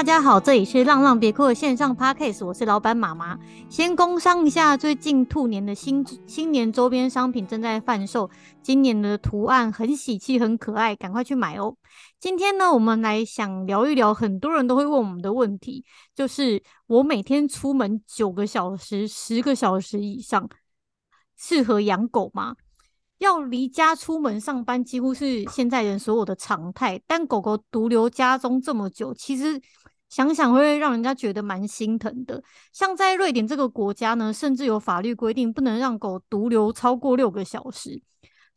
大家好，这里是浪浪别哭线上 Podcast，我是老板妈妈。先工商一下，最近兔年的新新年周边商品正在贩售，今年的图案很喜气，很可爱，赶快去买哦。今天呢，我们来想聊一聊很多人都会问我们的问题，就是我每天出门九个小时、十个小时以上，适合养狗吗？要离家出门上班，几乎是现在人所有的常态。但狗狗独留家中这么久，其实想想会让人家觉得蛮心疼的。像在瑞典这个国家呢，甚至有法律规定，不能让狗独留超过六个小时。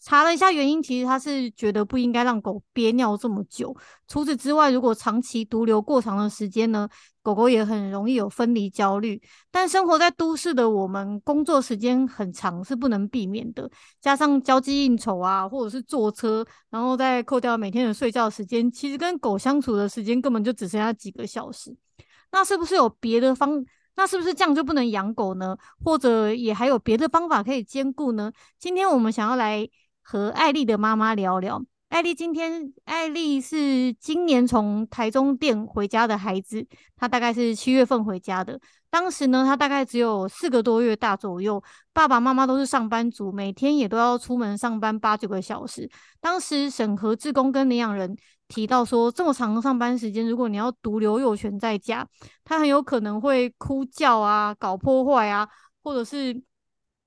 查了一下原因，其实他是觉得不应该让狗憋尿这么久。除此之外，如果长期独留过长的时间呢，狗狗也很容易有分离焦虑。但生活在都市的我们，工作时间很长是不能避免的，加上交际应酬啊，或者是坐车，然后再扣掉每天的睡觉时间，其实跟狗相处的时间根本就只剩下几个小时。那是不是有别的方？那是不是这样就不能养狗呢？或者也还有别的方法可以兼顾呢？今天我们想要来。和艾莉的妈妈聊聊。艾莉今天，艾莉是今年从台中店回家的孩子，她大概是七月份回家的。当时呢，她大概只有四个多月大左右，爸爸妈妈都是上班族，每天也都要出门上班八九个小时。当时审核志工跟领养人提到说，这么长的上班时间，如果你要独留幼犬在家，他很有可能会哭叫啊、搞破坏啊，或者是。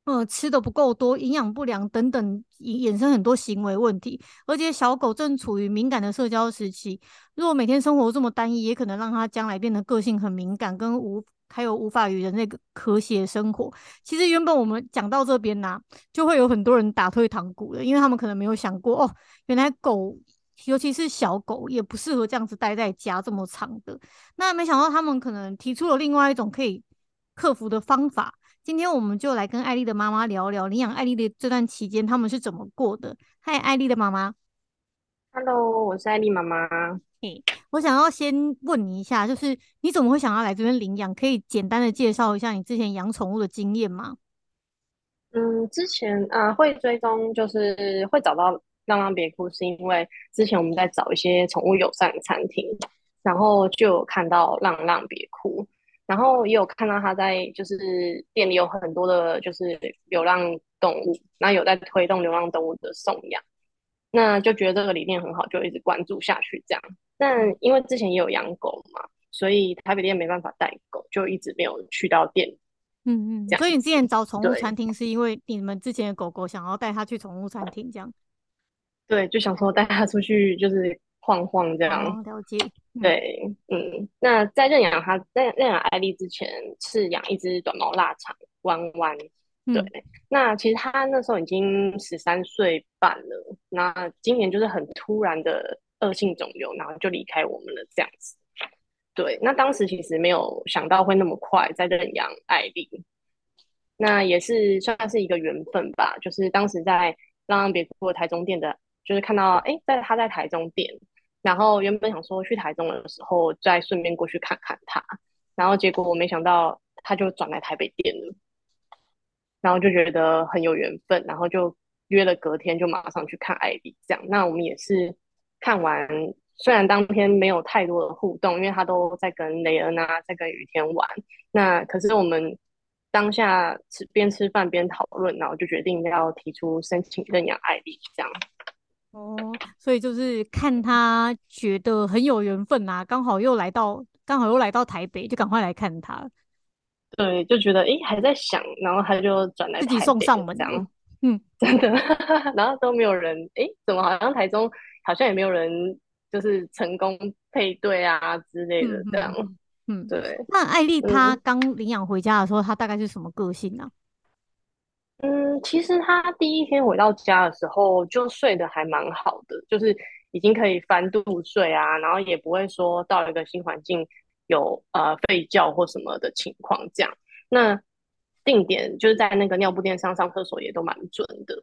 嗯，吃的不够多，营养不良等等，衍生很多行为问题。而且小狗正处于敏感的社交时期，如果每天生活这么单一，也可能让它将来变得个性很敏感，跟无还有无法与人类和谐生活。其实原本我们讲到这边呢、就会有很多人打退堂鼓的，因为他们可能没有想过哦，原来狗，尤其是小狗，也不适合这样子待在家这么长的。那没想到他们可能提出了另外一种可以克服的方法。今天我们就来跟艾莉的妈妈聊聊领养艾莉的这段期间，他们是怎么过的。嗨，艾莉的妈妈。Hello，我是艾莉妈妈。嘿，我想要先问你一下，就是你怎么会想要来这边领养？可以简单的介绍一下你之前养宠物的经验吗？嗯，之前啊、呃、会追踪，就是会找到浪浪别哭，是因为之前我们在找一些宠物友善的餐厅，然后就有看到浪浪别哭。然后也有看到他在就是店里有很多的，就是流浪动物，那有在推动流浪动物的送养，那就觉得这个理念很好，就一直关注下去这样。但因为之前也有养狗嘛，所以台北店没办法带狗，就一直没有去到店。嗯嗯，所以你之前找宠物餐厅是因为你们之前的狗狗想要带它去宠物餐厅这样？对，就想说带它出去就是。晃晃这样，哦、了解。对，嗯，那在认养他，在认养艾丽之前，是养一只短毛腊肠弯弯。对、嗯，那其实他那时候已经十三岁半了，那今年就是很突然的恶性肿瘤，然后就离开我们了这样子。对，那当时其实没有想到会那么快再认养艾丽，那也是算是一个缘分吧。就是当时在浪浪别哭台中店的，就是看到哎，在他在台中店。然后原本想说去台中的时候再顺便过去看看他，然后结果我没想到他就转来台北店了，然后就觉得很有缘分，然后就约了隔天就马上去看艾莉。这样，那我们也是看完，虽然当天没有太多的互动，因为他都在跟雷恩啊，在跟雨天玩，那可是我们当下吃边吃饭边讨论，然后就决定要提出申请认养艾莉这样。哦，所以就是看他觉得很有缘分啊，刚好又来到，刚好又来到台北，就赶快来看他。对，就觉得哎，还在想，然后他就转来自己送上门这样。嗯，真的，然后都没有人，哎，怎么好像台中好像也没有人，就是成功配对啊之类的这样。嗯，嗯对。那艾丽她刚领养回家的时候，她大概是什么个性呢、啊？嗯，其实他第一天回到家的时候就睡得还蛮好的，就是已经可以翻肚睡啊，然后也不会说到一个新环境有呃吠叫或什么的情况这样。那定点就是在那个尿布垫上上厕所也都蛮准的，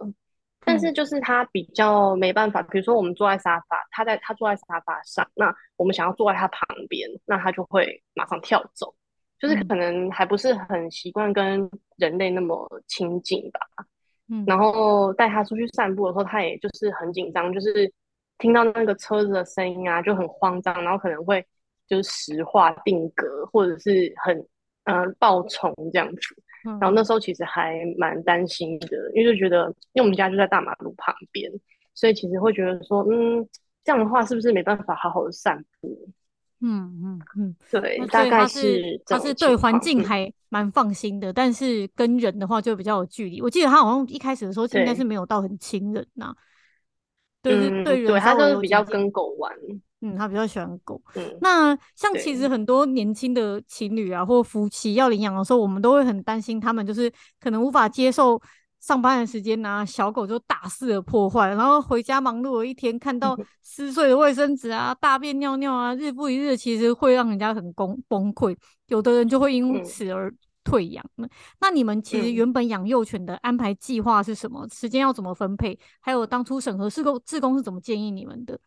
但是就是他比较没办法，比如说我们坐在沙发，他在他坐在沙发上，那我们想要坐在他旁边，那他就会马上跳走。就是可能还不是很习惯跟人类那么亲近吧，嗯，然后带他出去散步的时候，他也就是很紧张，就是听到那个车子的声音啊，就很慌张，然后可能会就是石化定格，或者是很嗯、呃、暴冲这样子。然后那时候其实还蛮担心的，因为就觉得，因为我们家就在大马路旁边，所以其实会觉得说，嗯，这样的话是不是没办法好好的散步？嗯嗯嗯，对，大概是他是对环境还蛮放心的，嗯，但是跟人的话就比较有距离。我记得他好像一开始的时候应该是没有到很亲人呐，对，对，对，对，对他就是比较跟狗玩。嗯，他比较喜欢狗。嗯，那像其实很多年轻的情侣啊，或夫妻要领养的时候，我们都会很担心他们就是可能无法接受上班的时间呢、啊，小狗就大肆的破坏，然后回家忙碌了一天，看到 撕碎的卫生纸啊、大便尿尿啊，日复一日，其实会让人家很崩崩溃。有的人就会因此而退养。嗯、那你们其实原本养幼犬的安排计划是什么？时间要怎么分配？还有当初审核志工志工是怎么建议你们的？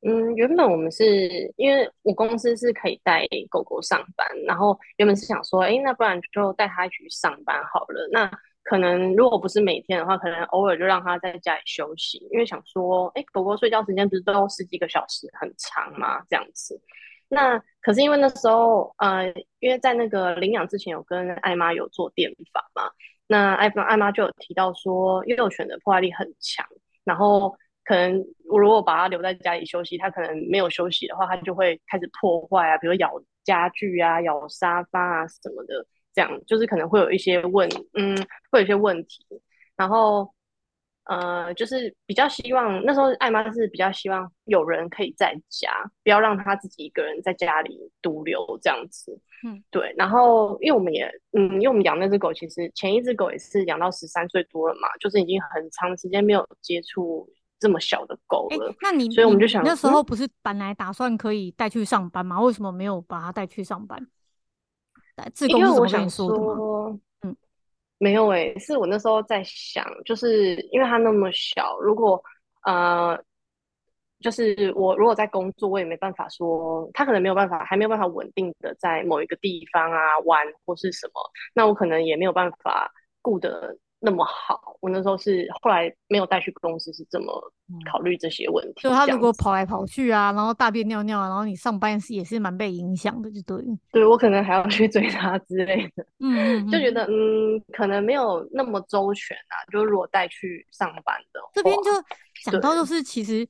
嗯，原本我们是因为我公司是可以带狗狗上班，然后原本是想说，哎，那不然就带它一起去上班好了。那可能如果不是每天的话，可能偶尔就让它在家里休息，因为想说，哎，狗狗睡觉时间不是都十几个小时，很长吗，这样子。那可是因为那时候，呃，因为在那个领养之前有跟艾妈有做电访嘛，那艾妈艾妈就有提到说，幼犬的破坏力很强，然后。可能我如果把它留在家里休息，它可能没有休息的话，它就会开始破坏啊，比如咬家具啊、咬沙发啊什么的，这样就是可能会有一些问，嗯，会有一些问题。然后，呃，就是比较希望那时候艾妈是比较希望有人可以在家，不要让她自己一个人在家里独留这样子。嗯，对。然后，因为我们也，嗯，因为我们养那只狗，其实前一只狗也是养到十三岁多了嘛，就是已经很长时间没有接触。这么小的狗了，欸、那你所以我们就想，那时候不是本来打算可以带去上班吗？嗯？为什么没有把它带去上班？因为我想说，嗯，没有诶、欸，是我那时候在想，就是因为他那么小，如果呃，就是我如果在工作，我也没办法说，他可能没有办法，还没有办法稳定的在某一个地方啊玩或是什么，那我可能也没有办法顾得。那么好，我那时候是后来没有带去公司，是这么考虑这些问题。就他如果跑来跑去啊，然后大便尿尿，然后你上班是也是蛮被影响的，就对。对，我可能还要去追他之类的。嗯，就觉得嗯，可能没有那么周全啊。就是如果带去上班的话，这边就讲到就是其实。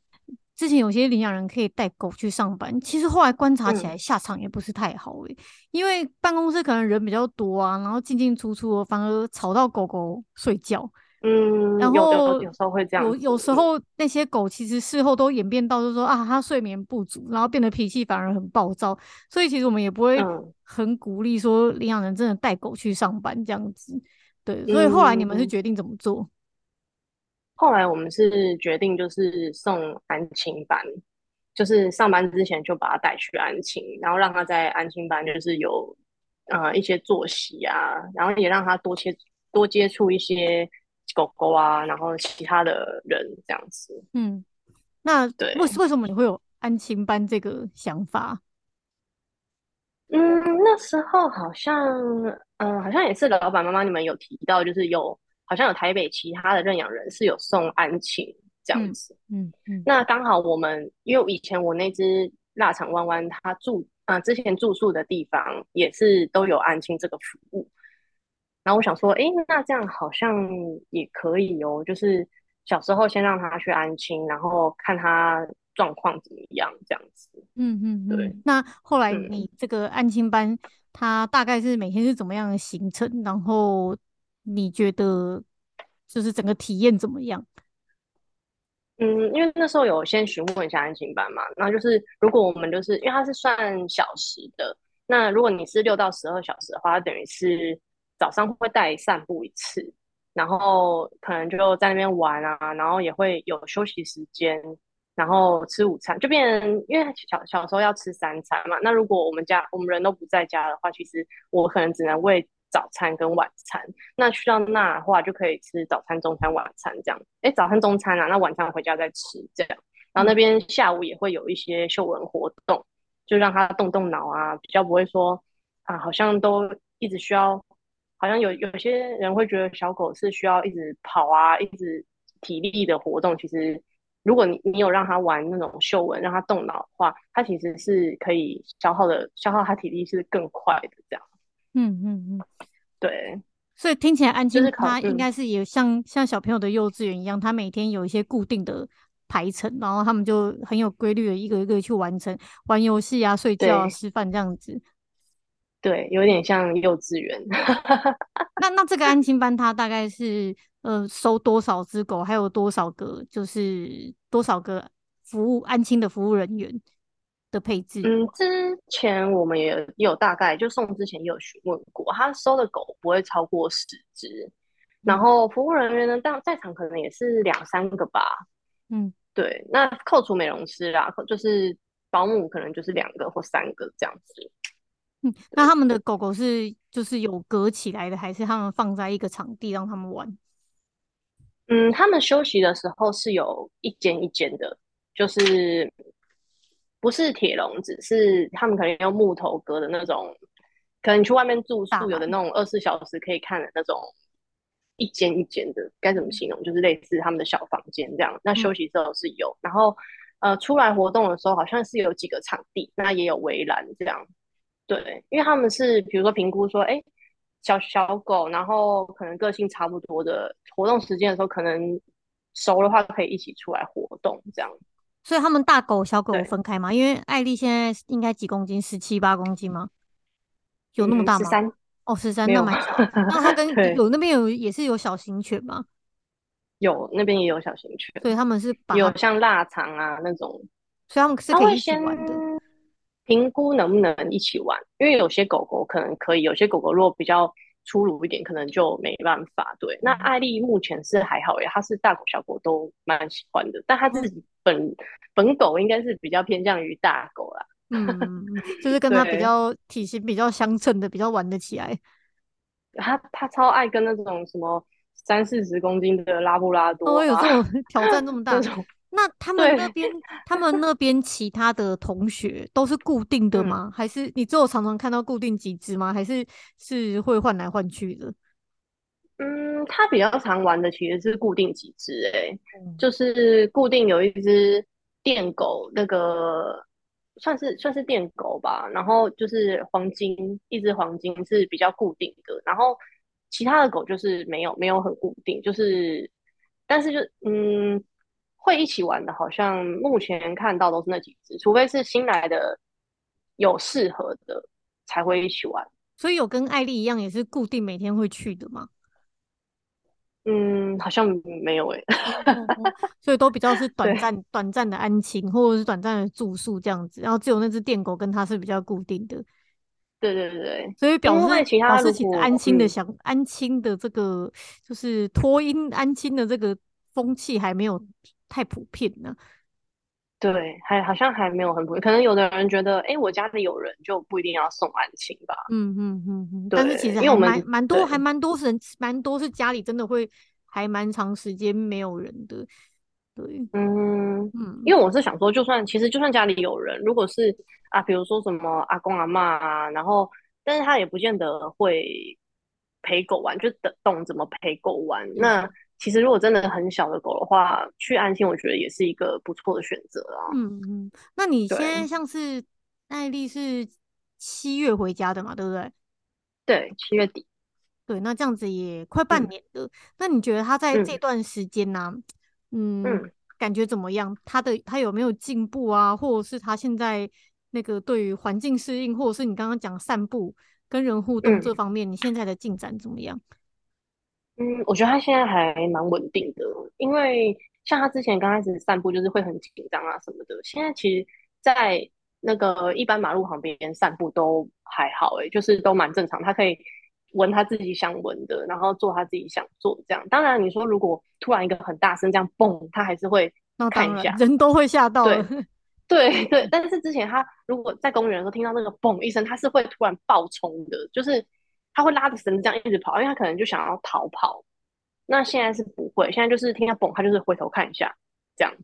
之前有些领养人可以带狗去上班，其实后来观察起来下场也不是太好诶、欸嗯，因为办公室可能人比较多啊，然后进进出出，反而吵到狗狗睡觉。嗯，然后有，有时候会这样。有有时候那些狗其实事后都演变到就是说啊，它睡眠不足，然后变得脾气反而很暴躁。所以其实我们也不会很鼓励说领养人真的带狗去上班这样子。对，所以后来你们是决定怎么做？后来我们是决定就是送安亲班，就是上班之前就把他带去安亲，然后让他在安亲班就是有呃一些作息啊，然后也让他多接多接触一些狗狗啊，然后其他的人这样子。嗯，那对，为为什么你会有安亲班这个想法？嗯，那时候好像嗯、呃，好像也是老板妈妈你们有提到，就是有。好像有台北其他的认养人是有送安亲这样子，嗯嗯，嗯，那刚好我们因为以前我那只腊肠弯弯，它住啊、呃、之前住宿的地方也是都有安亲这个服务，然后我想说，哎，那这样好像也可以哦，就是小时候先让他去安亲，然后看他状况怎么样这样子，嗯嗯，对。那后来你这个安亲班，它大概是每天是怎么样的行程？然后你觉得就是整个体验怎么样？嗯，因为那时候有先询问一下安亲班嘛，那就是如果我们就是因为它是算小时的，那如果你是六到十二小时的话，等于是早上会带散步一次，然后可能就在那边玩啊，然后也会有休息时间，然后吃午餐，就变因为小小时候要吃三餐嘛，那如果我们家我们人都不在家的话，其实我可能只能喂。早餐跟晚餐，那去到那的话就可以吃早餐、中餐、晚餐这样。哎、欸，早餐、中餐啊，那晚餐回家再吃这样。然后那边下午也会有一些嗅闻活动，就让他动动脑啊，比较不会说啊，好像都一直需要，好像有有些人会觉得小狗是需要一直跑啊，一直体力的活动，其实如果你你有让他玩那种嗅闻，让他动脑的话，它其实是可以消耗的，消耗它体力是更快的这样。嗯嗯嗯，对。所以听起来安亲他应该是也像、嗯、像小朋友的幼稚园一样，他每天有一些固定的排程，然后他们就很有规律的一个一个去完成玩游戏啊、睡觉啊、吃饭这样子。对，有点像幼稚园。那那这个安亲班，它大概是呃收多少只狗，还有多少个就是多少个服务安亲的服务人员的配置？嗯，之前我们也有大概就送之前也有询问过，他收的狗不会超过十只，嗯，然后服务人员呢，当在场可能也是两三个吧。嗯，对，那扣除美容师啦，就是保姆可能就是两个或三个这样子。嗯，那他们的狗狗是就是有隔起来的，还是他们放在一个场地让他们玩？嗯，他们休息的时候是有一间一间的，就是不是铁笼子，是他们可能用木头隔的那种，可能你去外面住宿有的那种二十四小时可以看的那种一间一间的，该怎么形容？就是类似他们的小房间这样。那休息之后是有，嗯、然后呃出来活动的时候好像是有几个场地，那也有围栏这样。对，因为他们是比如说评估说，哎，小小狗，然后可能个性差不多的，活动时间的时候，可能熟的话可以一起出来活动这样。所以他们大狗小狗分开吗？因为艾丽现在应该几公斤？十七八公斤吗？有那么大吗？十三哦，十三那蛮小。那他跟 有那边有也是有小型犬吗？有那边也有小型犬，所以他们是把有像腊肠啊那种，所以他们是可以一起玩的。评估能不能一起玩，因为有些狗狗可能可以，有些狗狗如果比较粗鲁一点，可能就没办法。对，那艾丽目前是还好耶，她是大狗小狗都蛮喜欢的，但她自己本、嗯、本狗应该是比较偏向于大狗啦。嗯，就是跟它比较体型比较相称的，比较玩得起来。它它超爱跟那种什么三四十公斤的拉布拉多，哦，有这种挑战这么 大。那他们那 边，他们那边其他的同学都是固定的吗？嗯、还是你只有常常看到固定几只吗？还是是会换来换去的？嗯，他比较常玩的其实是固定几只，哎，就是固定有一只电狗，那个算是算是电狗吧。然后就是黄金，一只黄金是比较固定的。然后其他的狗就是没有没有很固定，就是但是就嗯。会一起玩的，好像目前看到都是那几只，除非是新来的有适合的才会一起玩。所以有跟艾丽一样，也是固定每天会去的吗？嗯，好像没有诶、欸哦。所以都比较是 短暂、短暂的安亲，或者是短暂的住宿这样子。然后只有那只电狗跟它是比较固定的。对对对对。所以表示其他事情安亲的想、嗯、安亲的这个就是托婴安亲的这个风气还没有。太普遍了，对，还好像还没有很普遍。可能有的人觉得，哎、欸，我家里有人就不一定要送安亲吧。嗯嗯嗯嗯。但是其实因为我们蛮多，还蛮多人，蛮多是家里真的会还蛮长时间没有人的。对，嗯嗯。因为我是想说，就算其实就算家里有人，如果是啊，比如说什么阿公阿妈啊，然后但是他也不见得会陪狗玩，就懂怎么陪狗玩。嗯、那其实，如果真的很小的狗的话，去安心，我觉得也是一个不错的选择啊。嗯嗯，那你现在像是艾丽是七月回家的嘛，对不对？对，七月底。对，那这样子也快半年了。嗯、那你觉得他在这段时间呢、啊？嗯，嗯，感觉怎么样？他的他有没有进步啊？或者是他现在那个对于环境适应，或者是你刚刚讲散步、跟人互动这方面，嗯、你现在的进展怎么样？嗯，我觉得他现在还蛮稳定的，因为像他之前刚开始散步就是会很紧张啊什么的，现在其实，在那个一般马路旁边散步都还好，诶，就是都蛮正常。他可以闻他自己想闻的，然后做他自己想做的这样。当然，你说如果突然一个很大声这样蹦，他还是会看一下，人都会吓到。对对 对，但是之前他如果在公园的时候听到那个嘣一声，他是会突然暴冲的，就是。他会拉着绳子这样一直跑，因为他可能就想要逃跑。那现在是不会，现在就是听他蹦，他就是回头看一下，这样。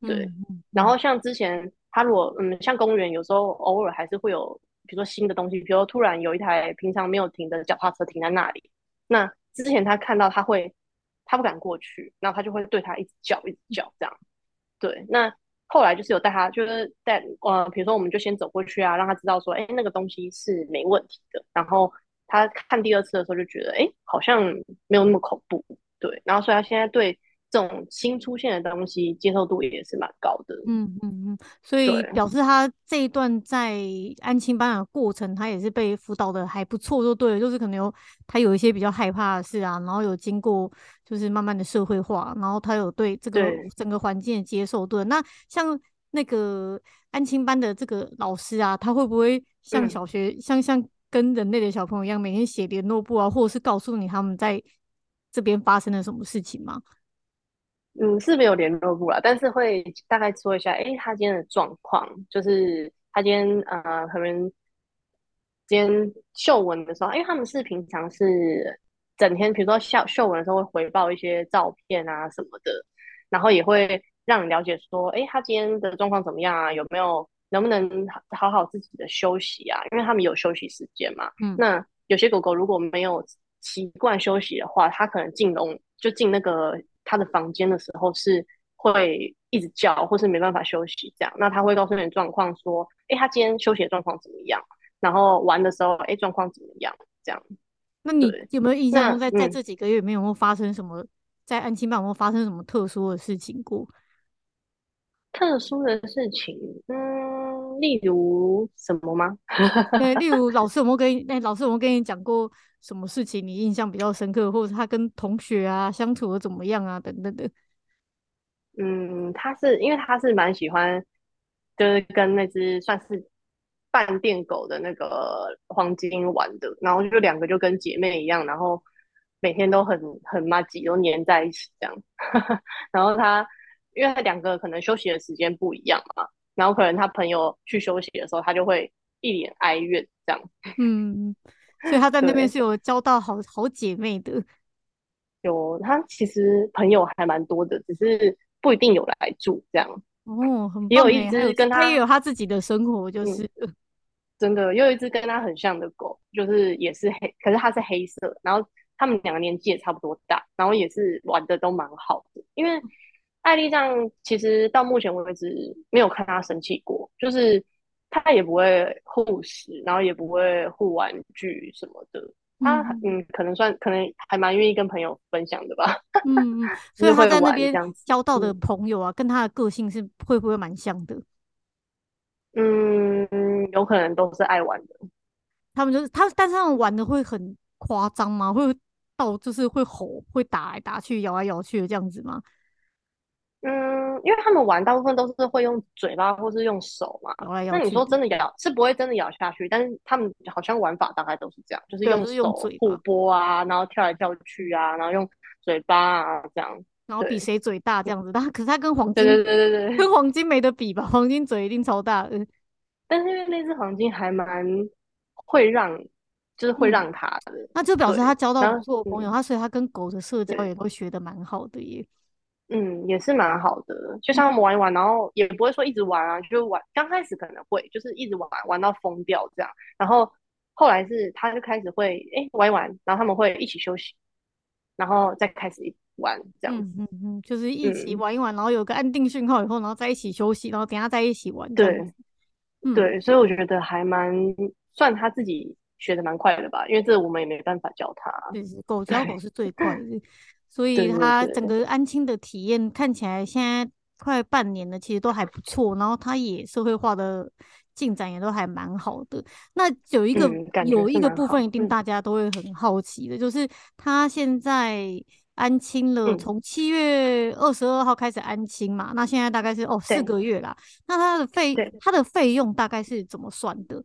对。嗯、然后像之前他如果嗯，像公园有时候偶尔还是会有，比如说新的东西，比如说突然有一台平常没有停的脚踏车停在那里，那之前他看到他会，他不敢过去，然后他就会对他一直叫一直叫这样。对，那后来就是有带他，就是带呃，比如说我们就先走过去啊，让他知道说，哎，那个东西是没问题的。然后他看第二次的时候就觉得，哎，好像没有那么恐怖。对，然后所以他现在对。这种新出现的东西接受度也是蛮高的，嗯嗯嗯，所以表示他这一段在安亲班的过程，他也是被辅导的还不错，就对了，就是可能有他有一些比较害怕的事啊，然后有经过就是慢慢的社会化，然后他有对这个整个环境的接受度。那像那个安亲班的这个老师啊，他会不会像小学、嗯、像像跟人类的小朋友一样，每天写联络簿啊，或者是告诉你他们在这边发生了什么事情吗？嗯，是没有联络簿啦，但是会大概说一下，哎，他今天的状况，就是他今天呃，可能今天秀文的时候，因为他们是平常是整天，比如说秀秀文的时候会回报一些照片啊什么的，然后也会让你了解说，哎，他今天的状况怎么样啊？有没有能不能好好自己的休息啊？因为他们有休息时间嘛。嗯。那有些狗狗如果没有习惯休息的话，它可能进笼就进那个。它的房间的时候是会一直叫，或是没办法休息这样。那他会告诉你状况，说：“哎，它今天休息的状况怎么样？然后玩的时候，哎，状况怎么样？”这样。那你有没有印象在在这几个月里面有没有发生什么？嗯、在安亲班有没有发生什么特殊的事情过？特殊的事情，嗯，例如什么吗？对，例如老师有没有跟哎，老师有没有跟你讲过？什么事情你印象比较深刻，或者他跟同学啊相处的怎么样啊，等等的。嗯，他是因为他是蛮喜欢，就是跟那只算是半电狗的那个黄金玩的，然后就两个就跟姐妹一样，然后每天都很很麻吉，都黏在一起这样。然后他因为他两个可能休息的时间不一样嘛，然后可能他朋友去休息的时候，他就会一脸哀怨这样。嗯。所以他在那边是有交到好好姐妹的，有他其实朋友还蛮多的，只是不一定有来住这样。哦。也有一只跟他，他也有他自己的生活，就是、嗯、真的。也有一只跟他很像的狗，就是也是黑，可是它是黑色。然后他们两个年纪也差不多大，然后也是玩的都蛮好的。因为艾莉这样，其实到目前为止没有看她生气过，就是。她也不会护食，然后也不会护玩具什么的。她嗯，嗯，可能算可能还蛮愿意跟朋友分享的吧。嗯，所以她在那边交到的朋友啊，跟她的个性是会不会蛮像的？嗯，有可能都是爱玩的。他们就是他，但是他们玩的会很夸张吗？会到就是会吼、会打来打去、咬来咬去的这样子吗？嗯，因为他们玩大部分都是会用嘴巴或是用手嘛。那你说真的咬是不会真的咬下去，但是他们好像玩法大概都是这样，就是用手互拨啊，然后跳来跳去啊，然后用嘴巴啊这样，然后比谁嘴大这样子。但可是他跟黄金，对对对对对，跟黄金没得比吧？黄金嘴一定超大嗯。但是因为那只黄金还蛮会让，就是会让他的，嗯、那就表示他交到不错的朋友，他所以他跟狗的社交也都学的蛮好的耶。嗯，也是蛮好的，就像他们玩一玩，然后也不会说一直玩啊，就玩。刚开始可能会就是一直玩，玩到疯掉这样，然后后来是他就开始会哎玩一玩，然后他们会一起休息，然后再开始玩这样。嗯嗯嗯，就是一起玩一玩，嗯、然后有个安定讯号以后，然后再一起休息，然后等下再一起玩。对，嗯、对，所以我觉得还蛮算他自己学的蛮快的吧，因为这我们也没办法教他。对，狗教狗是最快的。所以他整个安亲的体验看起来现在快半年了，其实都还不错。然后他也社会化的进展也都还蛮好的。那有一个、嗯、有一个部分一定大家都会很好奇的，嗯、就是他现在安亲了，从七月二十二号开始安亲嘛，嗯、那现在大概是哦四个月啦。那他的费他的费用大概是怎么算的？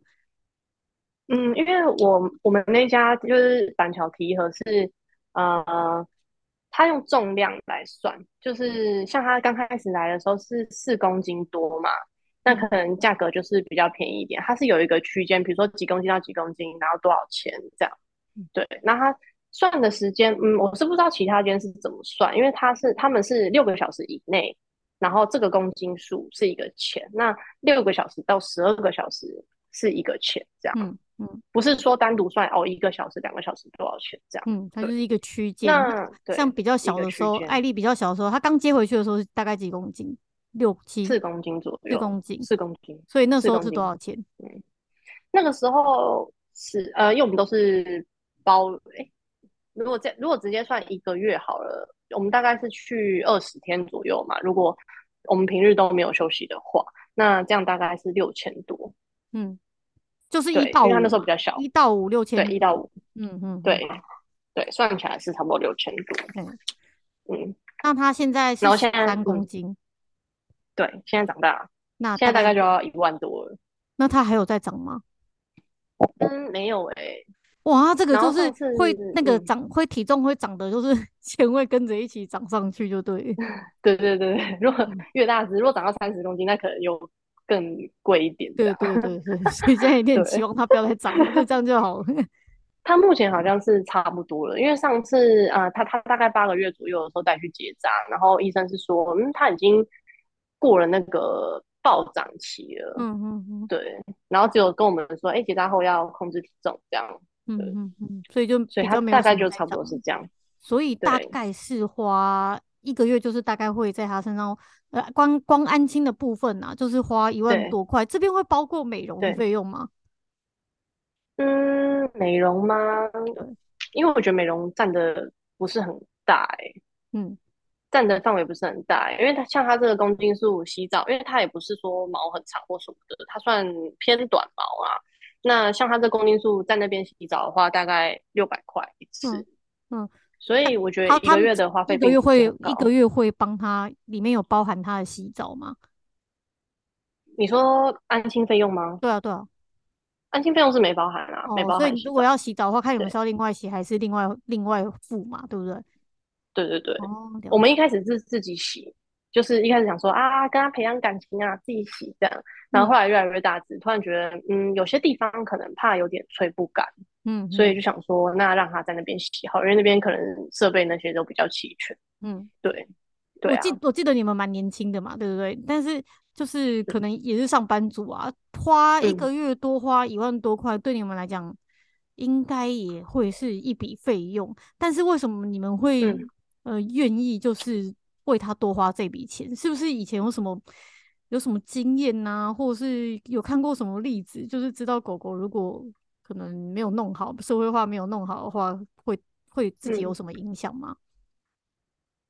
嗯，因为我我们那家就是板桥提和是呃。他用重量来算，就是像他刚开始来的时候是四公斤多嘛，那可能价格就是比较便宜一点。它是有一个区间，比如说几公斤到几公斤，然后多少钱这样。对，那他算的时间，嗯，我是不知道其他间是怎么算，因为他是他们是六个小时以内，然后这个公斤数是一个钱，那六个小时到十二个小时是一个钱这样。嗯嗯，不是说单独算哦，一个小时、两个小时多少钱这样？嗯，它就是一个区间。那像比较小的时候，艾丽比较小的时候，她刚接回去的时候是大概几公斤？六七四公斤左右，四公斤，四公斤。所以那时候是多少钱？嗯，那个时候是呃，因为我们都是包，哎、欸，如果这如果直接算一个月好了，我们大概是去二十天左右嘛。如果我们平日都没有休息的话，那这样大概是六千多。嗯，就是一到五，因为他那时候比较小，一到五六千，对，一到五，嗯嗯，对对，算起来是差不多六千多。嗯嗯，那他现在是三公斤。嗯对，现在长大，那现在大概就要一万多了。那他还有在长吗？嗯，没有哎、欸。哇，这个就是会那个长，嗯、会体重会长的，就是 钱会跟着一起涨上去，就 对。对对对，如果越大只，如果长到三十公斤，那可能又更贵一点。对对对对，所以现在有点期望它不要再涨，就这样就好了。它目前好像是差不多了，因为上次啊，他、呃、他大概八个月左右的时候带去结扎，然后医生是说，嗯，他已经。过了那个暴涨期了，嗯嗯嗯，对，然后只有跟我们说，哎、欸，结扎后要控制体重，这样，嗯嗯嗯，所以就所以他大概就差不多是这样，所以大概是花一个月，就是大概会在他身上，呃，光光安亲的部分啊，就是花一万多块，这边会包括美容的费用吗？嗯，美容吗？对，因为我觉得美容占的不是很大、欸，哎，嗯。占的范围不是很大，因为它像它这个公斤数洗澡，因为它也不是说毛很长或什么的，它算偏短毛啊。那像它这公斤数在那边洗澡的话，大概六百块一次。嗯，嗯，所以我觉得一个月的花费，一个月会一个月会帮他里面有包含他的洗澡吗？你说安亲费用吗？对啊，对啊，安亲费用是没包含啊，哦、没包含。所以如果要洗澡的话，看有没有需要另外洗，还是另外另外付嘛，对不对？对对对，哦、我们一开始是自己洗，就是一开始想说啊，跟他培养感情啊，自己洗这样。然后后来越来越大只，嗯、突然觉得嗯，有些地方可能怕有点吹不干，嗯，所以就想说，那让他在那边洗好，因为那边可能设备那些都比较齐全。嗯，对，对、啊。我记我记得你们蛮年轻的嘛，对不对？但是就是可能也是上班族啊，花一个月多花一万多块，嗯、对你们来讲应该也会是一笔费用。但是为什么你们会、嗯？呃，愿意就是为他多花这笔钱，是不是以前有什么有什么经验呐、啊，或者是有看过什么例子，就是知道狗狗如果可能没有弄好，社会化没有弄好的话，会会自己有什么影响吗？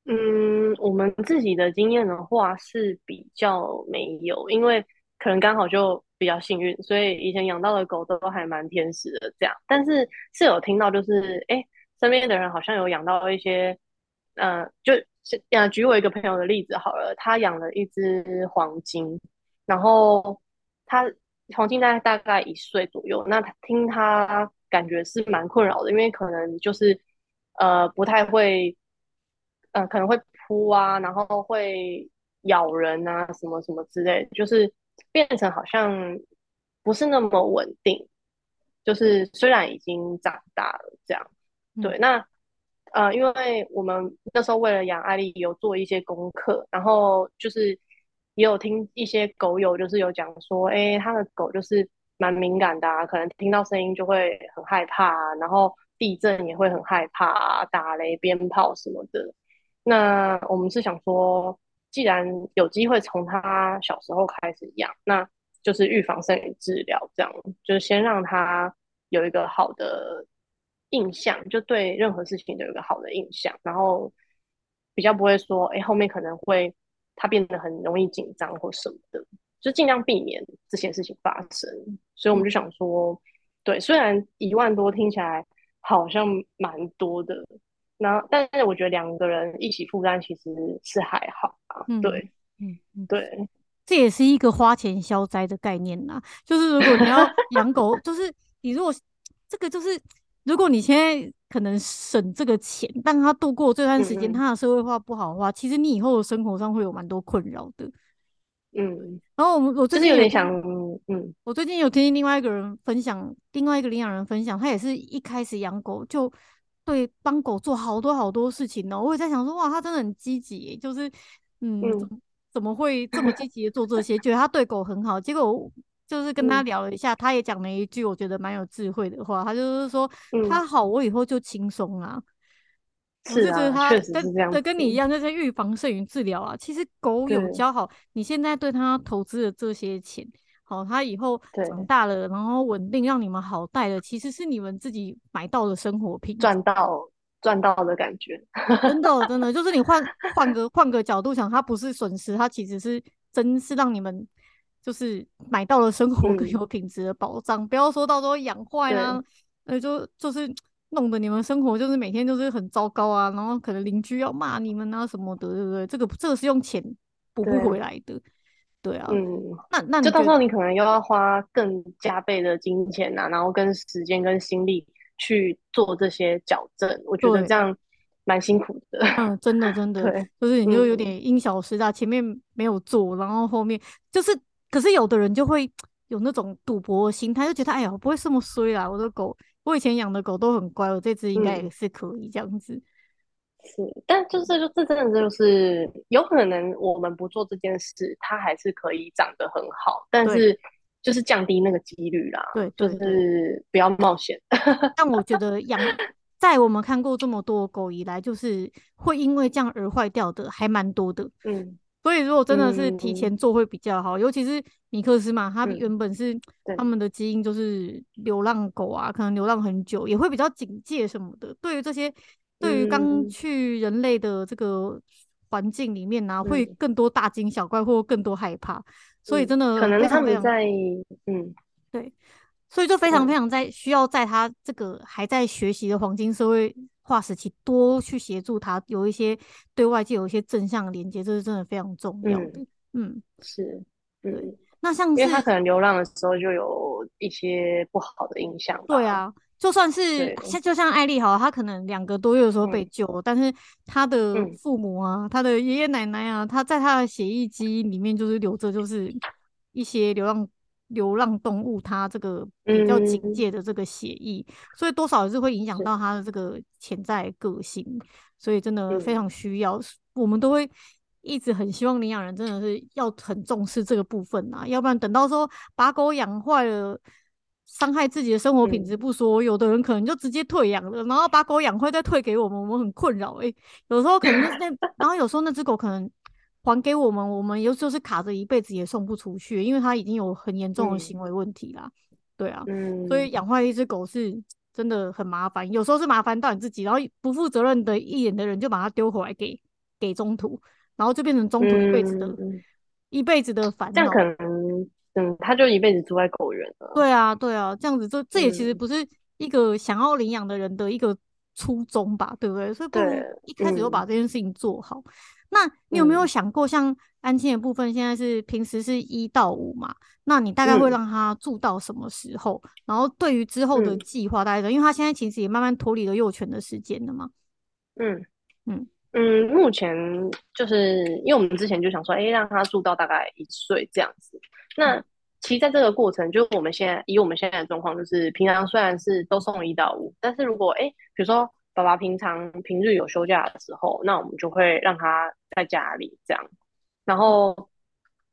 嗯，我们自己的经验的话是比较没有，因为可能刚好就比较幸运，所以以前养到的狗都还蛮天使的这样。但是是有听到，就是哎，身边的人好像有养到一些。嗯、呃，就呃，举我一个朋友的例子好了，他养了一只黄金，然后他黄金大概大概一岁左右，那听他感觉是蛮困扰的，因为可能就是呃不太会，呃可能会扑啊，然后会咬人啊，什么什么之类，就是变成好像不是那么稳定，就是虽然已经长大了这样，对，嗯、那。呃，因为我们那时候为了养艾丽，有做一些功课，然后就是也有听一些狗友，就是有讲说，哎，他的狗就是蛮敏感的啊，可能听到声音就会很害怕啊，然后地震也会很害怕啊，打雷、鞭炮什么的。那我们是想说，既然有机会从他小时候开始养，那就是预防胜于治疗，这样就是先让他有一个好的。印象就对任何事情都有一个好的印象，然后比较不会说，哎，后面可能会他变得很容易紧张或什么的，就尽量避免这些事情发生。所以我们就想说，嗯、对，虽然一万多听起来好像蛮多的，那但是我觉得两个人一起负担其实是还好啊。嗯、对，嗯，对，这也是一个花钱消灾的概念呐。就是如果你要养狗，就是你如果这个就是。如果你现在可能省这个钱，但他度过这段时间，他的社会化不好的话，嗯、其实你以后的生活上会有蛮多困扰的。嗯，然后我们我最近有，有点想，嗯，我最近有听另外一个人分享，另外一个领养人分享，他也是一开始养狗就对帮狗做好多好多事情呢。我也在想说，哇，他真的很积极，就是嗯，嗯怎么会这么积极的做这些？觉得他对狗很好，结果。就是跟他聊了一下，嗯、他也讲了一句我觉得蛮有智慧的话，他就是说，他好，我以后就轻松啊。是啊，跟跟你一样，就是预防胜于治疗啊。其实狗有教好，你现在对它投资的这些钱，好，它以后长大了，然后稳定，让你们好带的，其实是你们自己买到的生活品，赚到赚到的感觉。真的真的，就是你换换个换个角度想，它不是损失，它其实是真是让你们就是买到了生活更有品质的保障。嗯、不要说到时候养坏啦，呃，就就是。弄得你们生活就是每天就是很糟糕啊，然后可能邻居要骂你们啊什么的，对不对？这个这个是用钱补不回来的，对，对啊。嗯，那那就到时候你可能又要花更加倍的金钱啊，然后跟时间跟心力去做这些矫正，我觉得这样蛮辛苦的。嗯，真的真的，对，就是你就有点因小失大，嗯，前面没有做，然后后面就是，可是有的人就会有那种赌博的心态，就觉得哎呀，我不会这么衰啦，我的狗。我以前养的狗都很乖，我这只应该也是可以这样子。嗯、是，但就是就这真的就是有可能我们不做这件事，它还是可以长得很好，但是就是降低那个几率啦。对，就是不要冒险。但我觉得养 在我们看过这么多狗以来，就是会因为这样而坏掉的还蛮多的。嗯。所以，如果真的是提前做会比较好，嗯、尤其是米克斯嘛，它原本是他们的基因就是流浪狗啊，可能流浪很久，也会比较警戒什么的。对于这些，对于刚去人类的这个环境里面呢、会更多大惊小怪或更多害怕。所以，真的可能他们在嗯，对，所以就非常非常在需要在他这个还在学习的黄金社会化时期多去协助他，有一些对外界有一些正向连接，这是真的非常重要的。嗯，嗯是，对。那像是因为他可能流浪的时候就有一些不好的印象。对啊，就算是像就像艾丽好，她可能两个多月的时候被救，嗯，但是她的父母啊，嗯，他的爷爷奶奶啊，他在他的血液基因里面就是留着，就是一些流浪。流浪动物，它这个比较警戒的这个血液，嗯，所以多少也是会影响到它的这个潜在个性，所以真的非常需要，嗯，我们都会一直很希望领养人真的是要很重视这个部分啊，要不然等到说把狗养坏了，伤害自己的生活品质不说，嗯，有的人可能就直接退养了，然后把狗养坏再退给我们，我们很困扰诶，有时候可能那，然后有时候那只狗可能。还给我们，我们有时候是卡着一辈子也送不出去，因为它已经有很严重的行为问题啦。嗯、对啊，嗯、所以养坏一只狗是真的很麻烦，有时候是麻烦到你自己，然后不负责任的一眼的人就把它丢回来给给中途，然后就变成中途一辈子的、嗯、一辈子的烦恼。这样可能，嗯，他就一辈子住在狗园了。对啊，对啊，这样子这这也其实不是一个想要领养的人的一个初衷吧，对不对？所以不如一开始就把这件事情做好。那你有没有想过，像安亲的部分，现在是平时是一到五嘛？那你大概会让他住到什么时候？嗯、然后对于之后的计划，大概的，因为他现在其实也慢慢脱离了幼犬的时间了嘛。嗯嗯嗯，目前就是因为我们之前就想说，哎、欸，让他住到大概一岁这样子。那其实在这个过程，就是我们现在以我们现在的状况，就是平常虽然是都送一到五，但是如果哎、欸，比如说。爸爸平常平日有休假的时候，那我们就会让他在家里这样。然后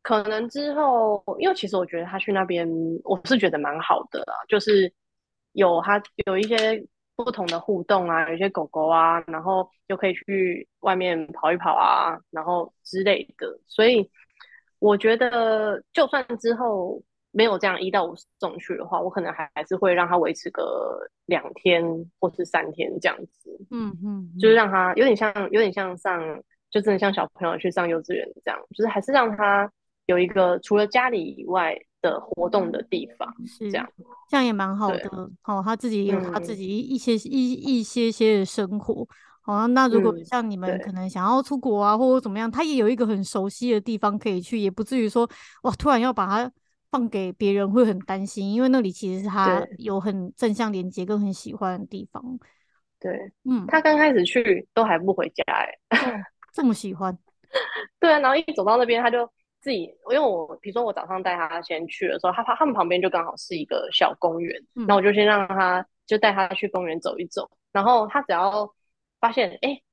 可能之后，因为其实我觉得他去那边，我是觉得蛮好的啦，就是有他有一些不同的互动啊，有一些狗狗啊，然后就可以去外面跑一跑啊，然后之类的。所以我觉得，就算之后。没有这样一到五送去的话，我可能还还是会让他维持个两天或是三天这样子。嗯嗯，就是让他有点像有点像上，就真的像小朋友去上幼稚园这样，就是还是让他有一个除了家里以外的活动的地方，是这样，这样也蛮好的。好、哦，他自己有他自己一些、嗯、一一些些的生活。好，那如果像你们可能想要出国啊，或者怎么样，他也有一个很熟悉的地方可以去，也不至于说哇，突然要把他。放给别人会很担心，因为那里其实是他有很正向连接跟很喜欢的地方。对，嗯，他刚开始去都还不回家，哎、哦，这么喜欢。对啊，然后一走到那边，他就自己，因为我比如说我早上带他先去的时候，他他他们旁边就刚好是一个小公园，那、嗯、我就先让他就带他去公园走一走，然后他只要发现哎、欸，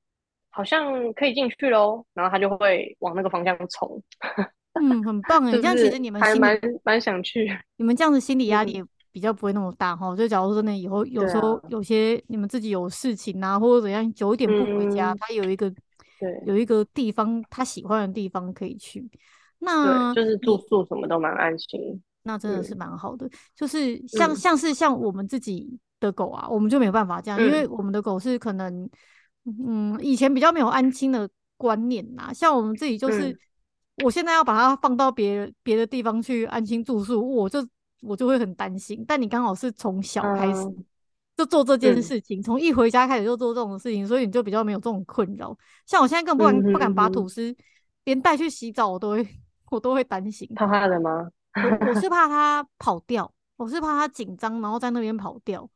好像可以进去喽，然后他就会往那个方向冲。嗯，很棒哎，这样其实你们还蛮蛮想去。你们这样子心理压力比较不会那么大哈。就假如说呢，以后有时候有些你们自己有事情啊，或者怎样久一点不回家，他、嗯、有一个对有一个地方他喜欢的地方可以去。那就是住宿什么都蛮安心，那真的是蛮好的。就是像、嗯、像是像我们自己的狗啊，我们就没有办法这样，嗯、因为我们的狗是可能嗯以前比较没有安心的观念呐，像我们自己就是。嗯我现在要把它放到别别的地方去安心住宿，我就我就会很担心。但你刚好是从小开始就做这件事情，从、嗯、一回家开始就做这种事情，所以你就比较没有这种困扰。像我现在更不敢、嗯、不敢把吐司连带去洗澡，我都会我都会担心。怕怕的吗？我我是 怕它跑掉，我是怕它紧张，然后在那边跑掉。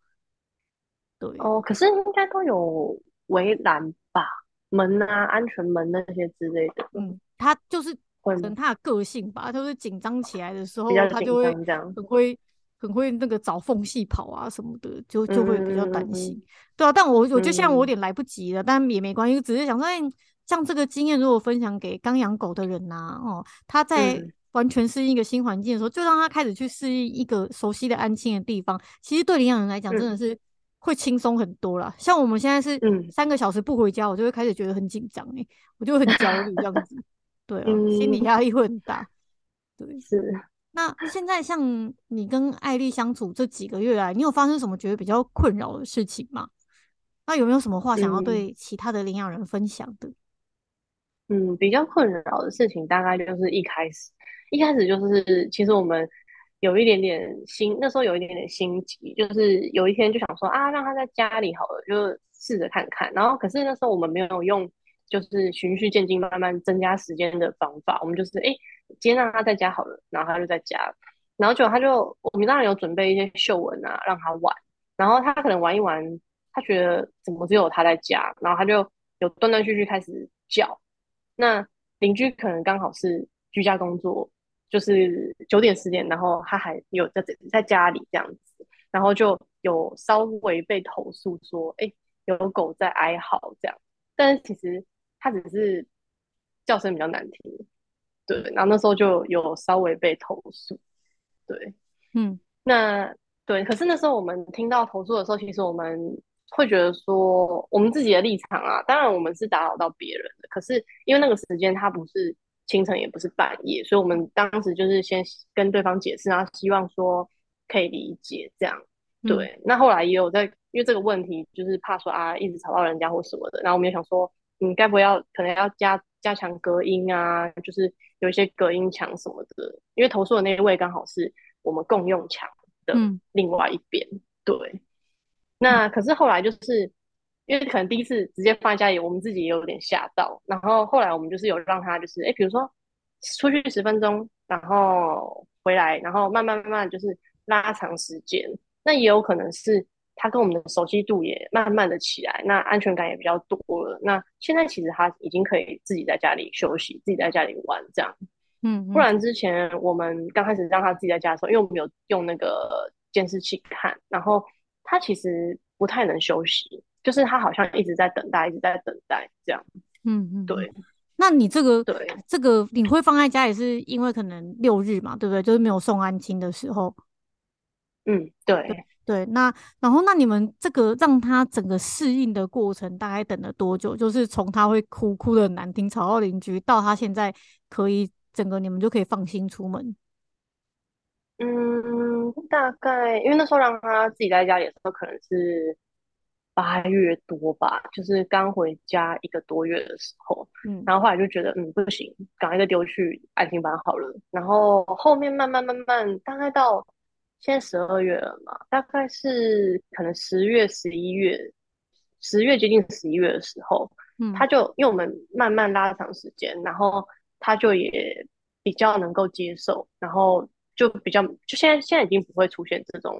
对哦，可是应该都有围栏吧，门啊，安全门那些之类的。嗯，它就是。可能他的个性吧，他会紧张起来的时候，他就会很会很会那个找缝隙跑啊什么的，就就会比较担心。嗯、对啊，但我我就像我有点来不及了，嗯、但也没关系，只是想说，哎，像这个经验，如果分享给刚养狗的人呐、啊，哦，他在完全适应一个新环境的时候，嗯、就让他开始去适应一个熟悉的安静的地方。其实对领养人来讲，真的是会轻松很多啦。嗯、像我们现在是三个小时不回家，我就会开始觉得很紧张哎，我就会很焦虑这样子。对、啊，心理压力会很大。对，是。那现在像你跟艾丽相处这几个月来，你有发生什么觉得比较困扰的事情吗？那有没有什么话想要对其他的领养人分享的？嗯，比较困扰的事情大概就是一开始，一开始就是其实我们有一点点心，那时候有一点点心急，就是有一天就想说啊，让他在家里好了，就试着看看。然后可是那时候我们没有用。就是循序渐进，慢慢增加时间的方法。我们就是，哎、今天让他在家好了，然后他就在家，然后就他就，我们当然有准备一些嗅闻啊，让他玩。然后他可能玩一玩，他觉得怎么只有他在家，然后他就有断断续续开始叫。那邻居可能刚好是居家工作，就是九点十点，然后他还有在在家里这样子，然后就有稍微被投诉说，哎、有狗在哀嚎这样，但是其实。他只是叫声比较难听，对，然后那时候就有稍微被投诉，对，嗯，那对，可是那时候我们听到投诉的时候，其实我们会觉得说，我们自己的立场啊，当然我们是打扰到别人的，可是因为那个时间它不是清晨，也不是半夜，所以我们当时就是先跟对方解释，然后希望说可以理解这样，对，嗯、那后来也有在，因为这个问题就是怕说啊，一直吵到人家或什么的，然后我们也想说。你该不会要可能要加加强隔音啊？就是有一些隔音墙什么的，因为投诉的那一位刚好是我们共用墙的另外一边。嗯、对，那可是后来就是因为可能第一次直接放在家里，我们自己也有点吓到。然后后来我们就是有让他就是哎，比如说出去十分钟，然后回来，然后慢慢慢慢就是拉长时间。那也有可能是。他跟我们的熟悉度也慢慢的起来，那安全感也比较多了。那现在其实他已经可以自己在家里休息，自己在家里玩这样。嗯，嗯，不然之前我们刚开始让他自己在家的时候，因为我们有用那个监视器看，然后他其实不太能休息，就是他好像一直在等待，一直在等待这样。嗯嗯，对。那你这个对这个你会放在家里，是因为可能六日嘛，对不对？就是没有送安亲的时候。嗯，对。对对，那然后那你们这个让他整个适应的过程大概等了多久？就是从他会哭哭的难听，吵到邻居，到他现在可以整个你们就可以放心出门。嗯，大概因为那时候让他自己在家里的时候，可能是八月多吧，就是刚回家一个多月的时候。嗯，然后后来就觉得嗯不行，赶快再丢去安心班好了。然后后面慢慢慢慢，大概到。现在十二月了嘛，大概是可能十月、十一月、十月接近十一月的时候，嗯，他就因为我们慢慢拉长时间，然后他就也比较能够接受，然后就比较就现在现在已经不会出现这种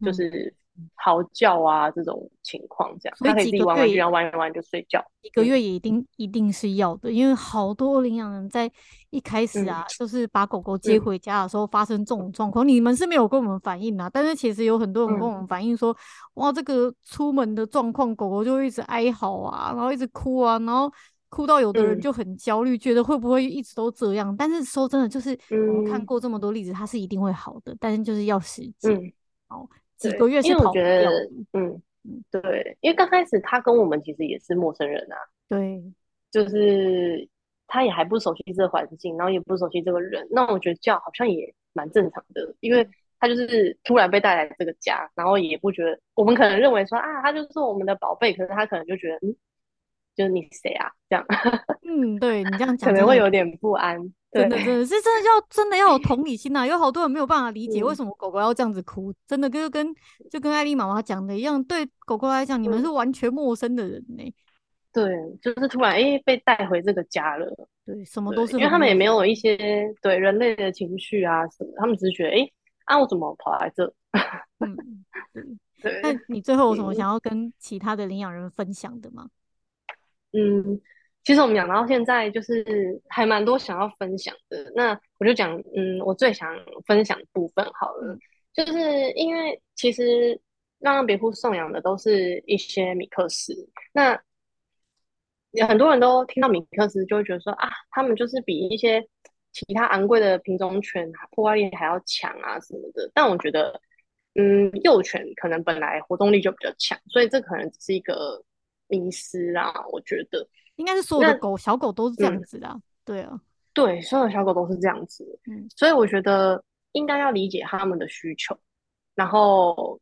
就是。嚎叫啊，这种情况这样，他可以自己玩玩，然后玩一玩就睡觉。一个月也一定一定是要的，因为好多领养人在一开始啊，就是把狗狗接回家的时候发生这种状况，你们是没有跟我们反映啊，但是其实有很多人跟我们反映说，哇，这个出门的状况，狗狗就一直哀嚎啊，然后一直哭啊，然后哭到有的人就很焦虑，觉得会不会一直都这样？但是说真的，就是我们看过这么多例子，它是一定会好的，但是就是要时间。哦，几个月是因为我觉得，嗯嗯，对，因为刚开始他跟我们其实也是陌生人啊，对，就是他也还不熟悉这个环境，然后也不熟悉这个人，那我觉得叫好像也蛮正常的，因为他就是突然被带来这个家，然后也不觉得我们可能认为说啊，他就是我们的宝贝，可是他可能就觉得嗯。就是你谁啊？这样，嗯，对你这样讲可能会有点不安。真的，真的是真的要真的要有同理心呐、啊。有好多人没有办法理解为什么狗狗要这样子哭，嗯、真的就跟就跟艾丽妈妈讲的一样，对狗狗来讲，你们是完全陌生的人呢、欸。对，就是突然哎、欸、被带回这个家了。对，什么都是因为他们也没有一些对人类的情绪啊什么，他们只是觉得哎、欸，啊我怎么跑来这？嗯，对。那你最后有什么想要跟其他的领养人分享的吗？嗯，其实我们讲到现在，就是还蛮多想要分享的。那我就讲，嗯，我最想分享的部分好了，就是因为其实让别户送养的都是一些米克斯，那有很多人都听到米克斯就会觉得说啊，他们就是比一些其他昂贵的品种犬破坏力还要强啊什么的。但我觉得，嗯，幼犬可能本来活动力就比较强，所以这可能只是一个。迷思啊，我觉得应该是所有的狗小狗都是这样子的，嗯，对啊，对，所有小狗都是这样子，嗯，所以我觉得应该要理解他们的需求，然后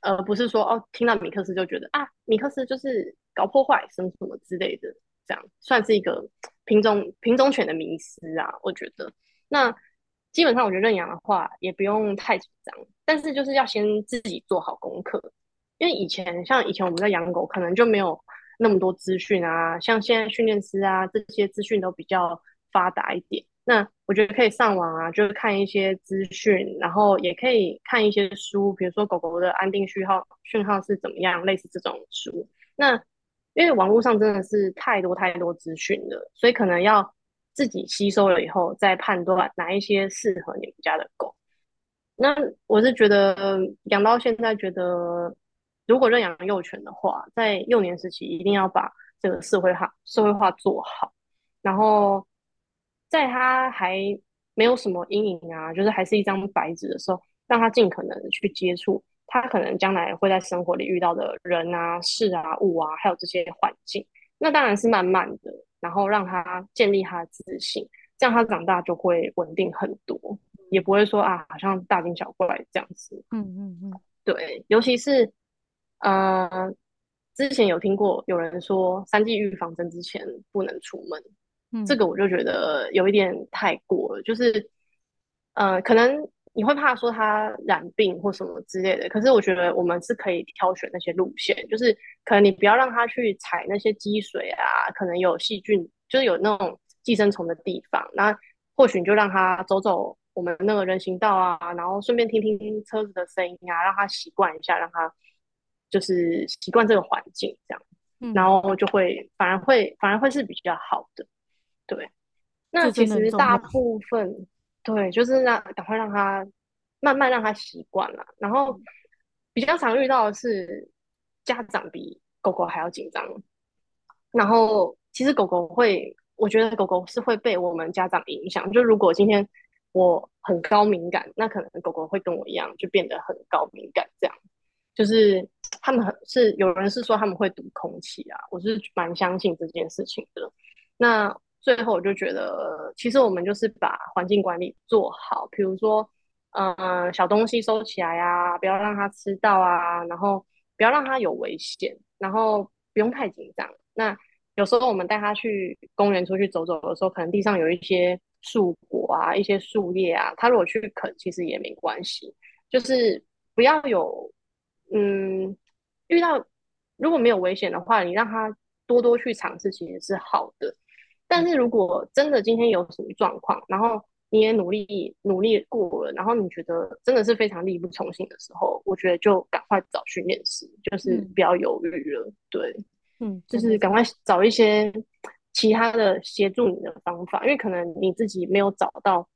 呃，不是说哦，听到米克斯就觉得啊，米克斯就是搞破坏什么什么之类的，这样算是一个品种品种犬的迷思啊，我觉得。那基本上我觉得认养的话也不用太紧张，但是就是要先自己做好功课。因为以前像以前我们在养狗，可能就没有那么多资讯啊，像现在训练师啊这些资讯都比较发达一点。那我觉得可以上网啊，就是看一些资讯，然后也可以看一些书，比如说狗狗的安定讯号讯号是怎么样，类似这种书。那因为网络上真的是太多太多资讯了，所以可能要自己吸收了以后再判断哪一些适合你们家的狗。那我是觉得养到现在觉得。如果认养幼犬的话，在幼年时期一定要把这个社会化、社会化做好，然后在他还没有什么阴影啊，就是还是一张白纸的时候，让他尽可能的去接触他可能将来会在生活里遇到的人啊、事啊、物啊，还有这些环境。那当然是慢慢的，然后让他建立他的自信，这样他长大就会稳定很多，也不会说啊，好像大惊小怪这样子。嗯嗯嗯，对，尤其是。呃，之前有听过有人说三剂预防针之前不能出门，嗯，这个我就觉得有一点太过了。就是，呃，可能你会怕说他染病或什么之类的，可是我觉得我们是可以挑选那些路线，就是可能你不要让他去踩那些积水啊，可能有细菌，就是有那种寄生虫的地方，那或许你就让他走走我们那个人行道啊，然后顺便听听车子的声音啊，让他习惯一下，让他。就是习惯这个环境，这样、嗯，然后就会反而会反而会是比较好的，对。那其实大部分对，就是让赶快让他慢慢让他习惯了。然后比较常遇到的是家长比狗狗还要紧张。然后其实狗狗会，我觉得狗狗是会被我们家长影响。就如果今天我很高敏感，那可能狗狗会跟我一样，就变得很高敏感，这样就是。他们很是有人是说他们会读空气啊，我是蛮相信这件事情的。那最后我就觉得，其实我们就是把环境管理做好，比如说，嗯、小东西收起来啊，不要让它吃到啊，然后不要让它有危险，然后不用太紧张。那有时候我们带它去公园出去走走的时候，可能地上有一些树果啊，一些树叶啊，它如果去啃，其实也没关系，就是不要有，嗯。遇到如果没有危险的话，你让他多多去尝试，其实是好的。但是如果真的今天有什么状况，然后你也努力努力过了，然后你觉得真的是非常力不从心的时候，我觉得就赶快找训练师，就是不要犹豫了。嗯、对，嗯，就是赶快找一些其他的协助你的方法，因为可能你自己没有找到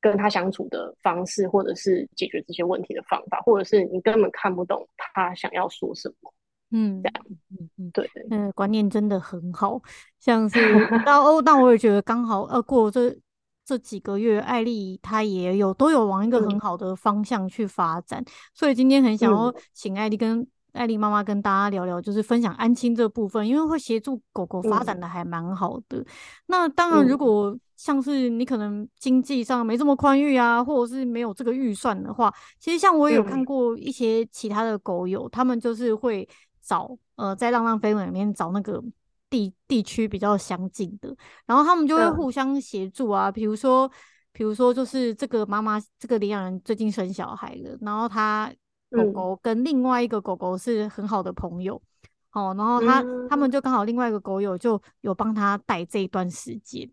跟他相处的方式，或者是解决这些问题的方法，或者是你根本看不懂他想要说什么，嗯，这样，嗯嗯，对，嗯、呃，观念真的很好，像是 到哦，但我也觉得刚好呃过这这几个月，艾丽她也有都有往一个很好的方向去发展，嗯、所以今天很想要请艾丽跟艾丽妈妈跟大家聊聊，就是分享安亲这部分，因为会协助狗狗发展。的还蛮好的。嗯、那当然，如。果像是你可能经济上没这么宽裕啊，或者是没有这个预算的话，其实像我有看过一些其他的狗友，他们就是会找呃在浪浪飞轮里面找那个。地地区比较相近的，然后他们就会互相协助啊。比如说，比如说，就是这个妈妈，这个领养人最近生小孩了，然后他狗狗跟另外一个狗狗是很好的朋友，哦，然后他他们就刚好另外一个狗友就有帮他带这一段时间。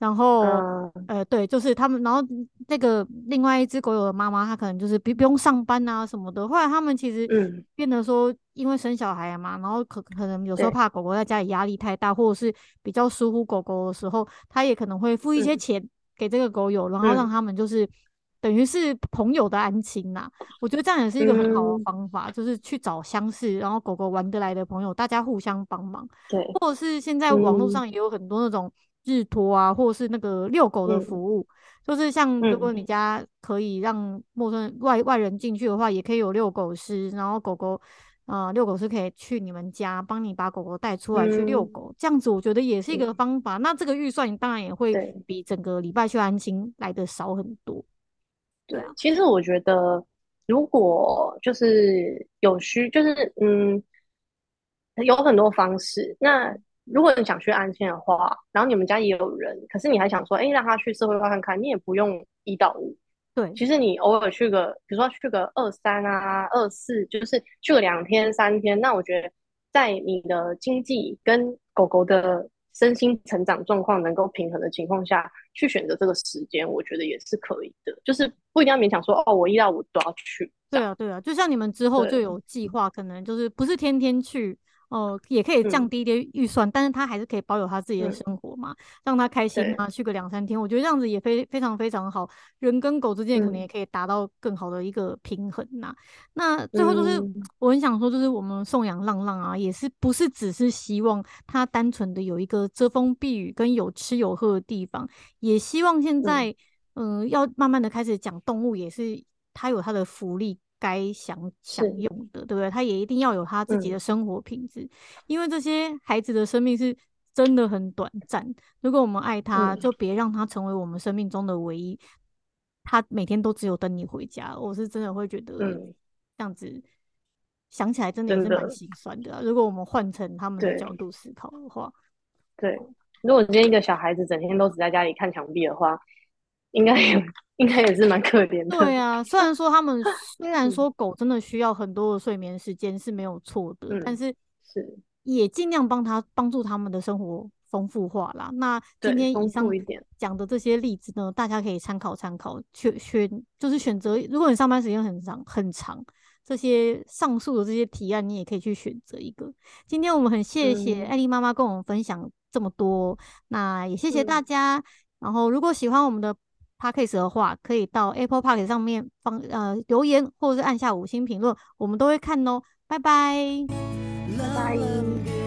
然后，嗯、呃，对，就是他们，然后那个另外一只狗友的妈妈，她可能就是不不用上班啊什么的。后来他们其实变得说，因为生小孩嘛，然后可可能有时候怕狗狗在家里压力太大，或者是比较疏忽狗狗的时候，他也可能会付一些钱给这个狗友，然后让他们就是等于是朋友的安亲呐。我觉得这样也是一个很好的方法，就是去找相似然后狗狗玩得来的朋友，大家互相帮忙。对，或者是现在网络上也有很多那种。日托啊，或者是那个遛狗的服务，嗯、就是像如果你家可以让陌生人外外人进去的话，也可以有遛狗师，然后狗狗呃遛狗师可以去你们家帮你把狗狗带出来去遛狗，嗯、这样子我觉得也是一个方法。嗯、那这个预算你当然也会比整个礼拜去安心来的少很多。对啊，其实我觉得如果就是有需，就是嗯，有很多方式。那如果你想去安亲的话，然后你们家也有人，可是你还想说，哎，让他去社会化看看，你也不用一到五。对，其实你偶尔去个，比如说去个二三啊、二四，就是去个两天、三天，那我觉得在你的经济跟狗狗的身心成长状况能够平衡的情况下去选择这个时间，我觉得也是可以的。就是不一定要勉强说，哦，我一到五都要去。对啊，对啊，就像你们之后就有计划，可能就是不是天天去。哦，也可以降低一点预算，嗯、但是他还是可以保有他自己的生活嘛，嗯、让他开心啊，去个两三天，我觉得这样子也非非常非常好，人跟狗之间可能也可以达到更好的一个平衡呐。嗯、那最后就是我很想说，就是我们送养浪浪啊，也是不是只是希望他单纯的有一个遮风避雨跟有吃有喝的地方，也希望现在嗯、呃、要慢慢的开始讲动物，也是他有他的福利。该享享用的，对不对？他也一定要有他自己的生活品质，嗯、因为这些孩子的生命是真的很短暂。如果我们爱他，嗯、就别让他成为我们生命中的唯一。他每天都只有等你回家，我是真的会觉得这样子、嗯、想起来真的也是蛮心酸的、啊。的如果我们换成他们的角度思考的话，对，如果今天一个小孩子整天都只在家里看墙壁的话，应该也。应该也是蛮可怜的。对啊，虽然说他们 虽然说狗真的需要很多的睡眠时间是没有错的，嗯、但是是也尽量帮他帮助他们的生活丰富化啦。那今天以上讲的这些例子呢，大家可以参考参考，选选就是选择。如果你上班时间很长很长，这些上述的这些提案，你也可以去选择一个。今天我们很谢谢艾丽妈妈跟我们分享这么多，嗯、那也谢谢大家。嗯、然后如果喜欢我们的。Podcast 的话，可以到 Apple Podcast 上面放呃留言，或者是按下五星评论，我们都会看哦。拜拜，拜拜。